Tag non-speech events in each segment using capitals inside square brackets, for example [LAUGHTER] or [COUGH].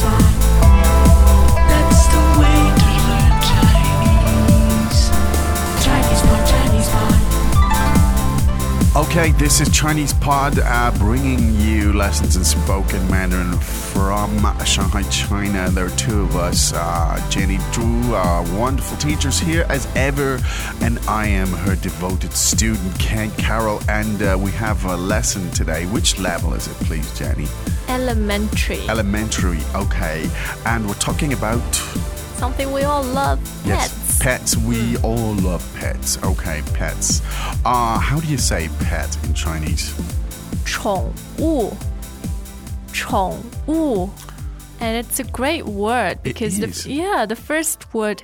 Chinese Okay, this is Chinese Pod uh, bringing you lessons in spoken Mandarin from Shanghai, China. There are two of us, uh, Jenny Zhu, uh, wonderful teachers here as ever, and I am her devoted student, Ken Carroll. And uh, we have a lesson today. Which level is it, please, Jenny? Elementary. Elementary, okay. And we're talking about Something we all love. Yes, Pets. pets. We all love pets. Okay, pets. Uh, how do you say pet in Chinese? 宠物。宠物. And it's a great word because is. the yeah, the first word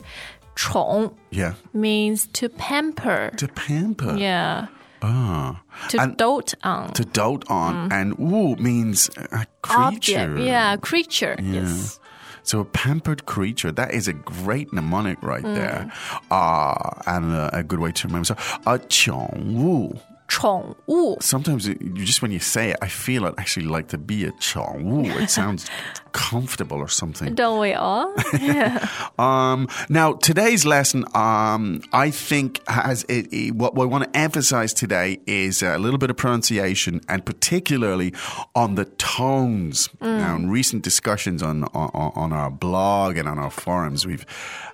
宠 Yeah. means to pamper. To pamper. yeah. Ah. To And dote on. to dote on. And wu means a creature. Object. Yeah, creature. Yes. So a pampered creature. That is a great mnemonic right Mm. there. Uh, and a, a good way to remember. So a 宠物.宠物. Sometimes it, you just when you say it, I feel I'd actually like to be a 宠物. It sounds [LAUGHS] comfortable or something. Don't we all? [LAUGHS] Yeah. Um, now, today's lesson, um, I think has it, it- what we want to emphasize today is a little bit of pronunciation and particularly on the tones. Now, in recent discussions on, on, on our blog and on our forums, we've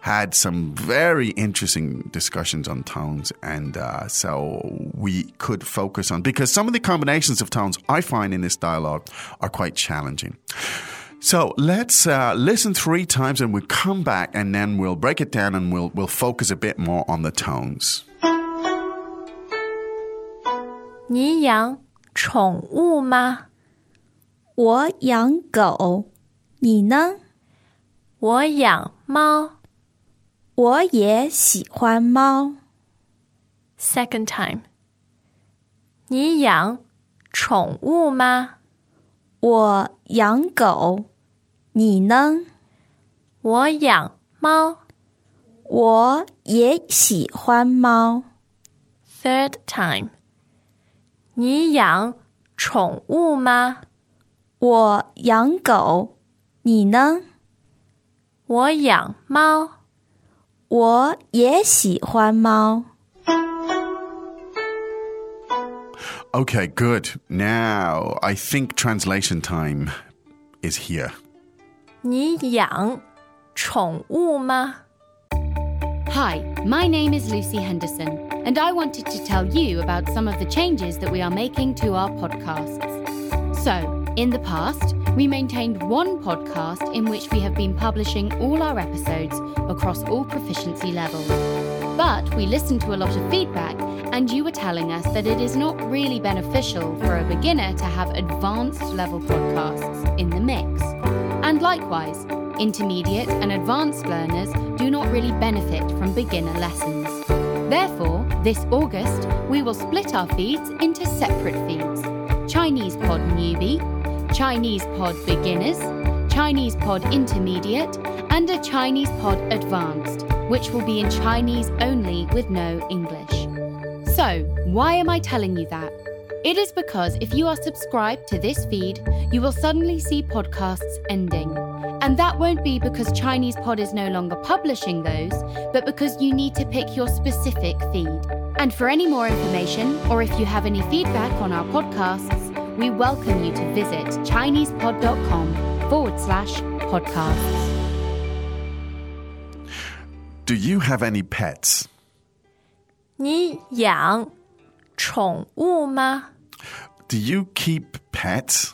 had some very interesting discussions on tones. And, uh, so we could focus on, because some of the combinations of tones I find in this dialogue are quite challenging. So let's uh, listen three times and we'll come back and then we'll break it down and we'll, we'll focus a bit more on the tones. 你养宠物吗？我养狗，你呢？我养猫。我也喜欢猫。 Second time. 你养宠物吗？我养狗，你呢？我养猫。我也喜欢猫。Third time. 你养宠物吗？我养狗，你呢？我养猫。我也喜欢猫。Okay, good. Now, I think translation time is here. 你养宠物吗？ Hi, my name is Lucy Henderson, and I wanted to tell you about some of the changes that we are making to our podcasts. So, in the past, we maintained one podcast in which we have been publishing all our episodes across all proficiency levels. But we listened to a lot of feedback, and you were telling us that it is not really beneficial for a beginner to have advanced level podcasts in the mix. And likewise, intermediate and advanced learners do not really benefit from beginner lessons. Therefore, this August, we will split our feeds into separate feeds Chinese Pod Newbie, Chinese Pod Beginners, Chinese Pod Intermediate, and a Chinese Pod Advanced, which will be in Chinese only with no English. So, why am I telling you that? It is because if you are subscribed to this feed, you will suddenly see podcasts ending. And that won't be because Chinese Pod is no longer publishing those, but because you need to pick your specific feed. And for any more information, or if you have any feedback on our podcasts, we welcome you to visit ChinesePod.com forward slash podcasts. Do you have any pets? 你养宠物吗？ Do you keep pets?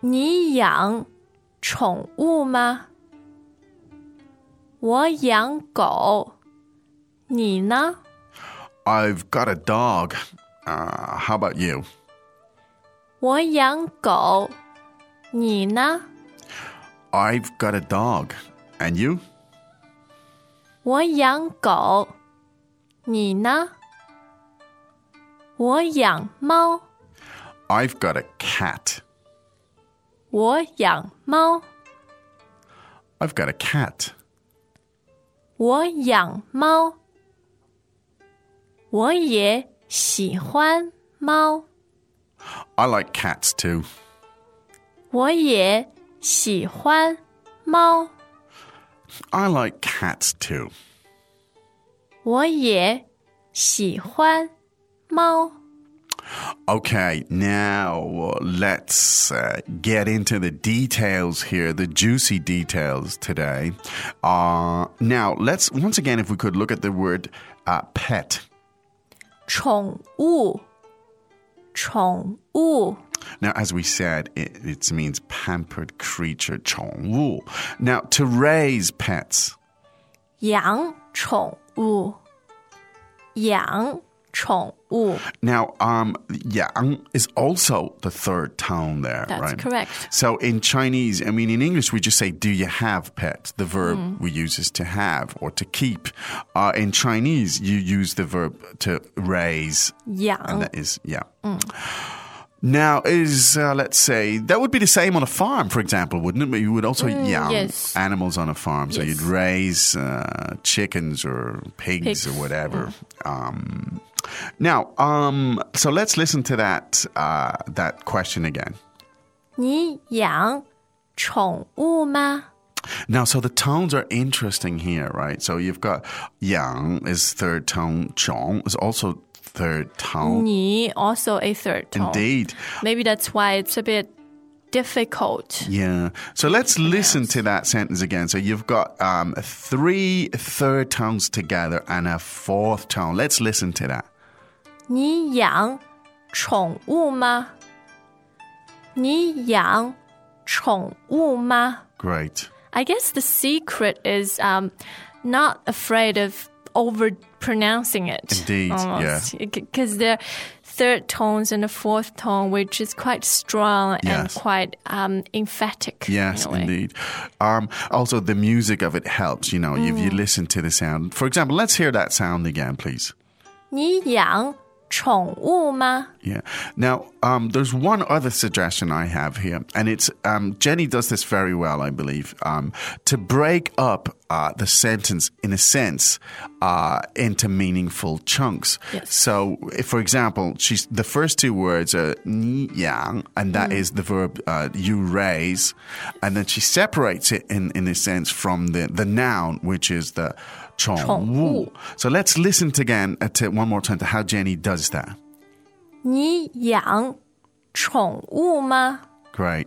你养宠物吗？我养狗，你呢？ I've got a dog. Uh, how about you? 我养狗，你呢？ I've got a dog. And you? 我养狗， 你呢？我养猫， I've got a cat. 我养猫， I've got a cat. 我养猫，我也喜欢猫， I like cats too. 我也 喜欢猫， I like cats too. 我也喜欢猫。 Okay, now uh, let's uh, get into the details here, the juicy details today. Uh, now, let's once again, if we could look at the word uh, pet. 宠物，宠物， Now, as we said, it, it means pampered creature, 宠物. Now, to raise pets. 养宠 物，养宠物。 Now, um, yang is also the third tone there, That's right? correct. So in Chinese, I mean, in English, we just say, do you have pets? The verb we use is to have or to keep. Uh, in Chinese, you use the verb to raise, and 养 that is, yeah. Now, is, uh, let's say, that would be the same on a farm, for example, wouldn't it? But you would also young yes. animals on a farm. So Yes. you'd raise uh, chickens or pigs, Pigs, or whatever. Um, now, um, so let's listen to that, uh, that question again. 你养宠物吗？ Now, so the tones are interesting here, right? So you've got yang is third tone, chong is also third tone. 你 also a third tone. Indeed. Maybe that's why it's a bit difficult. Yeah. So let's listen to that sentence again. So you've got um, three third tones together and a fourth tone. Let's listen to that. 你养宠物吗？你养宠物吗 Great. I guess the secret is um, not afraid of over pronouncing it. Indeed, yeah. Because the third tones and the fourth tone, which is quite strong and Yes. quite um, emphatic. Yes, in a way. indeed. Um, also, the music of it helps. You know, if you listen to the sound. For example, let's hear that sound again, please. 你养宠物吗？ Yeah. Now, um, there's one other suggestion I have here, and it's um, Jenny does this very well, I believe, um, to break up uh, the sentence in a sense uh, into meaningful chunks. Yes. So, if, for example, she's the first two words are 你养, and that is the verb uh, you raise, and then she separates it in in a sense from the the noun, which is the 宠物. 宠物. So let's listen to again uh, to one more time to how Jenny does that. 你养宠物吗？ Great.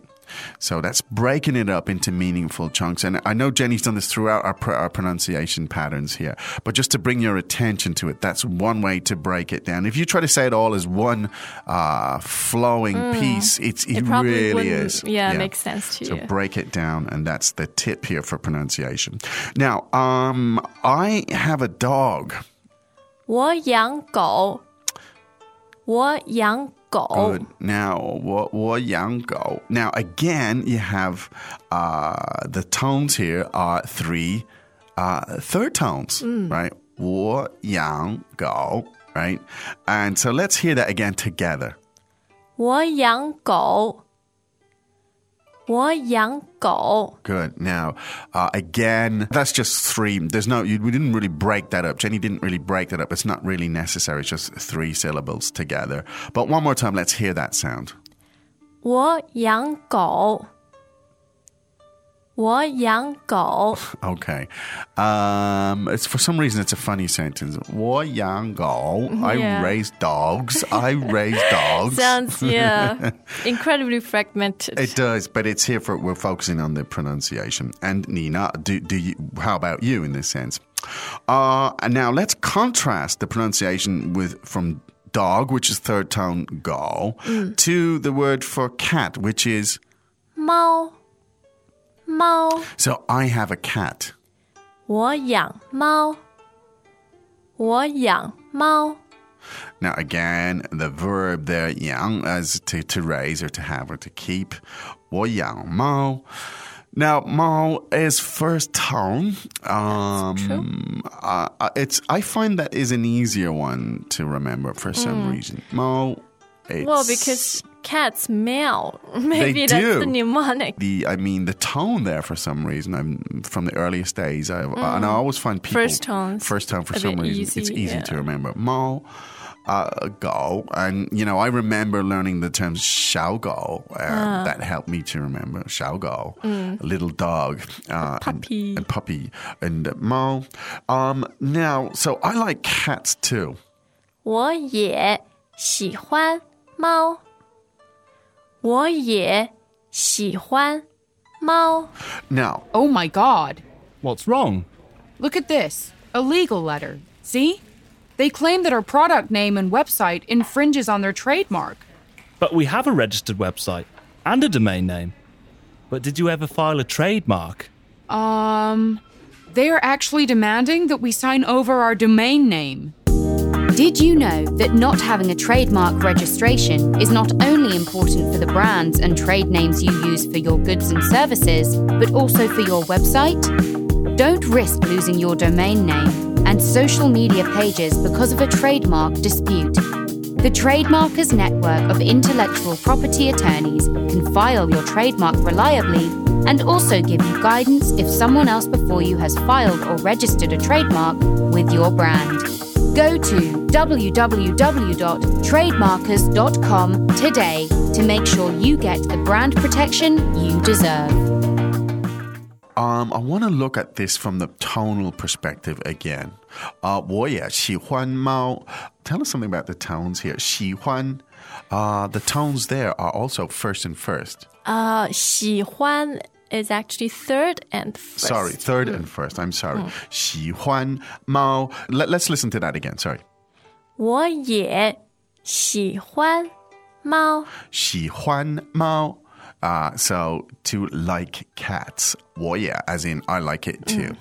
So that's breaking it up into meaningful chunks. And I know Jenny's done this throughout our, pr- our pronunciation patterns here. But just to bring your attention to it, that's one way to break it down. If you try to say it all as one uh, flowing piece, it's, it, It probably really wouldn't, is. yeah, makes sense to so you. break it down, and that's the tip here for pronunciation. Now, um, I have a dog. 我养狗， 我养狗 Good. Now, 我我养狗. Now, again, you have uh, the tones here are three uh, third tones, right? 我养狗, right? And so let's hear that again together. 我养狗， 我养狗， Good. Now, uh, again, that's just three. There's no, you, we didn't really break that up. Jenny didn't really break that up. It's not really necessary. It's just three syllables together. But one more time, let's hear that sound. 我养狗， 我养狗， [LAUGHS] Okay. Um, it's for some reason it's a funny sentence. 我养狗. I Yeah. raise dogs. [LAUGHS] I raise dogs. sounds yeah, [LAUGHS] incredibly fragmented. it does, but it's here for we're focusing on the pronunciation. And Nina, do do you? How about you in this sense? Uh, and now let's contrast the pronunciation with from dog, which is third tone go, to the word for cat, which is 猫， 猫， so. I have a cat. 我养猫，我养猫， Now, again, the verb there, 养, as to, to raise or to have or to keep. 我养猫. Now, 猫 is first tone. Um, uh, uh, it's I find that is an easier one to remember for some reason. 猫, it's, Well, because cats meow. [LAUGHS] Maybe that's do. the mnemonic. the I mean the tone there for some reason. I'm from the earliest days. I, and I always find people Mm. First tones first tone for a some bit reason easy, it's easy yeah. to remember. Mao. uh, go, and you know, I remember learning the terms 小狗. Uh, That helped me to remember 小狗, a little dog, uh, puppy. and, and puppy, and uh, 猫. Um, now, so I like cats too. 我也喜欢猫。 我也喜欢猫。 Now, Oh my god. What's wrong? Look at this. A legal letter. See? They claim that our product name and website infringes on their trademark. But we have a registered website and a domain name. But did you ever file a trademark? Um, they are actually demanding that we sign over our domain name. Did you know that not having a trademark registration is not only important for the brands and trade names you use for your goods and services, but also for your website? Don't risk losing your domain name and social media pages because of a trademark dispute. The Trademarkers Network of intellectual property attorneys can file your trademark reliably and also give you guidance if someone else before you has filed or registered a trademark with your brand. Go to www.trademarkers.com today to make sure you get the brand protection you deserve. Um, I want to look at this from the tonal perspective again. Uh, 我也喜欢猫. Tell us something about the tones here. 喜欢, uh, the tones there are also first and first. Uh, 喜欢 is actually third and first. Sorry, third and first. I'm sorry. 喜欢猫. Let, let's listen to that again. Sorry. 我也喜欢猫。喜欢猫. Uh, so to like cats. 我也, as in I like it too.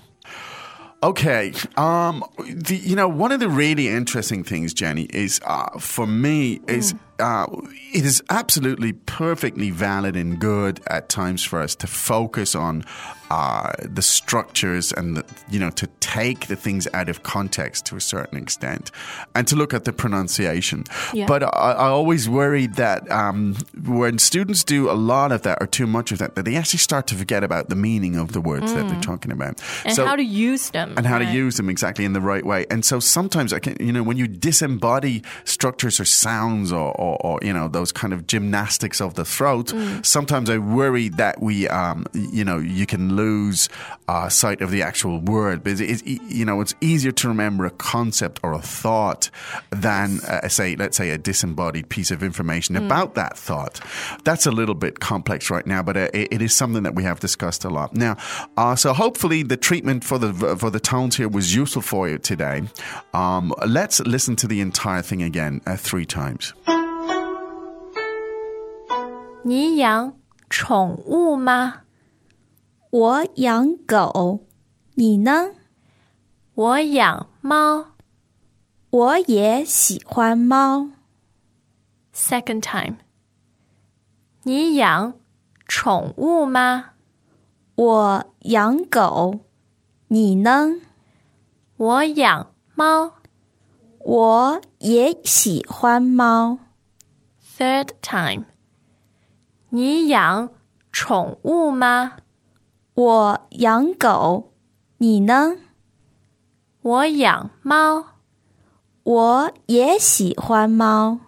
Okay. Um, the, you know, one of the really interesting things, Jenny, is uh, for me is uh, it is absolutely perfectly valid and good at times for us to focus on uh, the structures and the, you know to take the things out of context to a certain extent and to look at the pronunciation. Yeah. But I, I always worry that um, when students do a lot of that or too much of that, that they actually start to forget about the meaning of the words that they're talking about. And So- how to use them. and how to use them exactly in the right way. And so sometimes I can, you know, when you disembody structures or sounds or, or, or you know, those kind of gymnastics of the throat, sometimes I worry that we, um, you know, you can lose uh, sight of the actual word. But it's, it's, you know, it's easier to remember a concept or a thought than, uh, say, let's say, a disembodied piece of information about that thought. That's a little bit complex right now, but uh, it, it is something that we have discussed a lot. Now, uh, so hopefully the treatment for the for the tones here was useful for you today. Um, let's listen to the entire thing again uh, three times. 你养宠物吗？我养狗，你呢？我养猫。我也喜欢猫。Second time. 你养宠物吗？我养狗，你呢？我养猫。我也喜欢猫。Third time. 你养宠物吗？我养狗，你呢？我养猫。我也喜欢猫。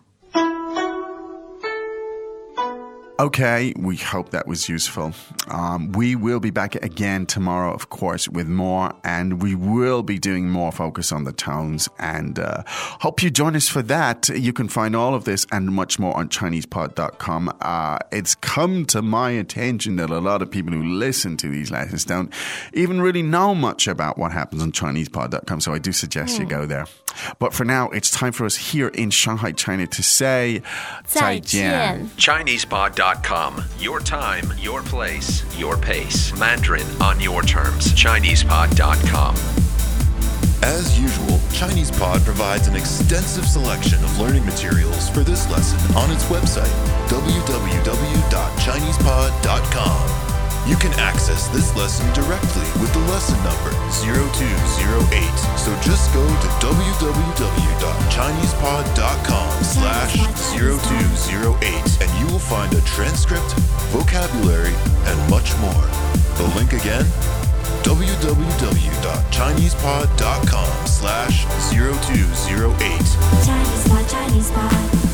Okay, we hope that was useful. Um, we will be back again tomorrow, of course, with more, and we will be doing more focus on the tones. And uh, hope you join us for that. You can find all of this and much more on ChinesePod.com. Uh, it's come to my attention that a lot of people who listen to these lessons don't even really know much about what happens on ChinesePod.com. So I do suggest you go there. But for now, it's time for us here in Shanghai, China, to say 再见。ChinesePod.com. Your time, your place, your pace. Mandarin on your terms. ChinesePod.com. As usual, ChinesePod provides an extensive selection of learning materials for this lesson on its website, www.chinesepod.com. You can access this lesson directly with the lesson number 0208. So just go to www.chinesepod.com slash 0208 and you will find a transcript, vocabulary, and much more. The link again www.chinesepod.com slash 0208. Chinese Pod, Chinese Pod.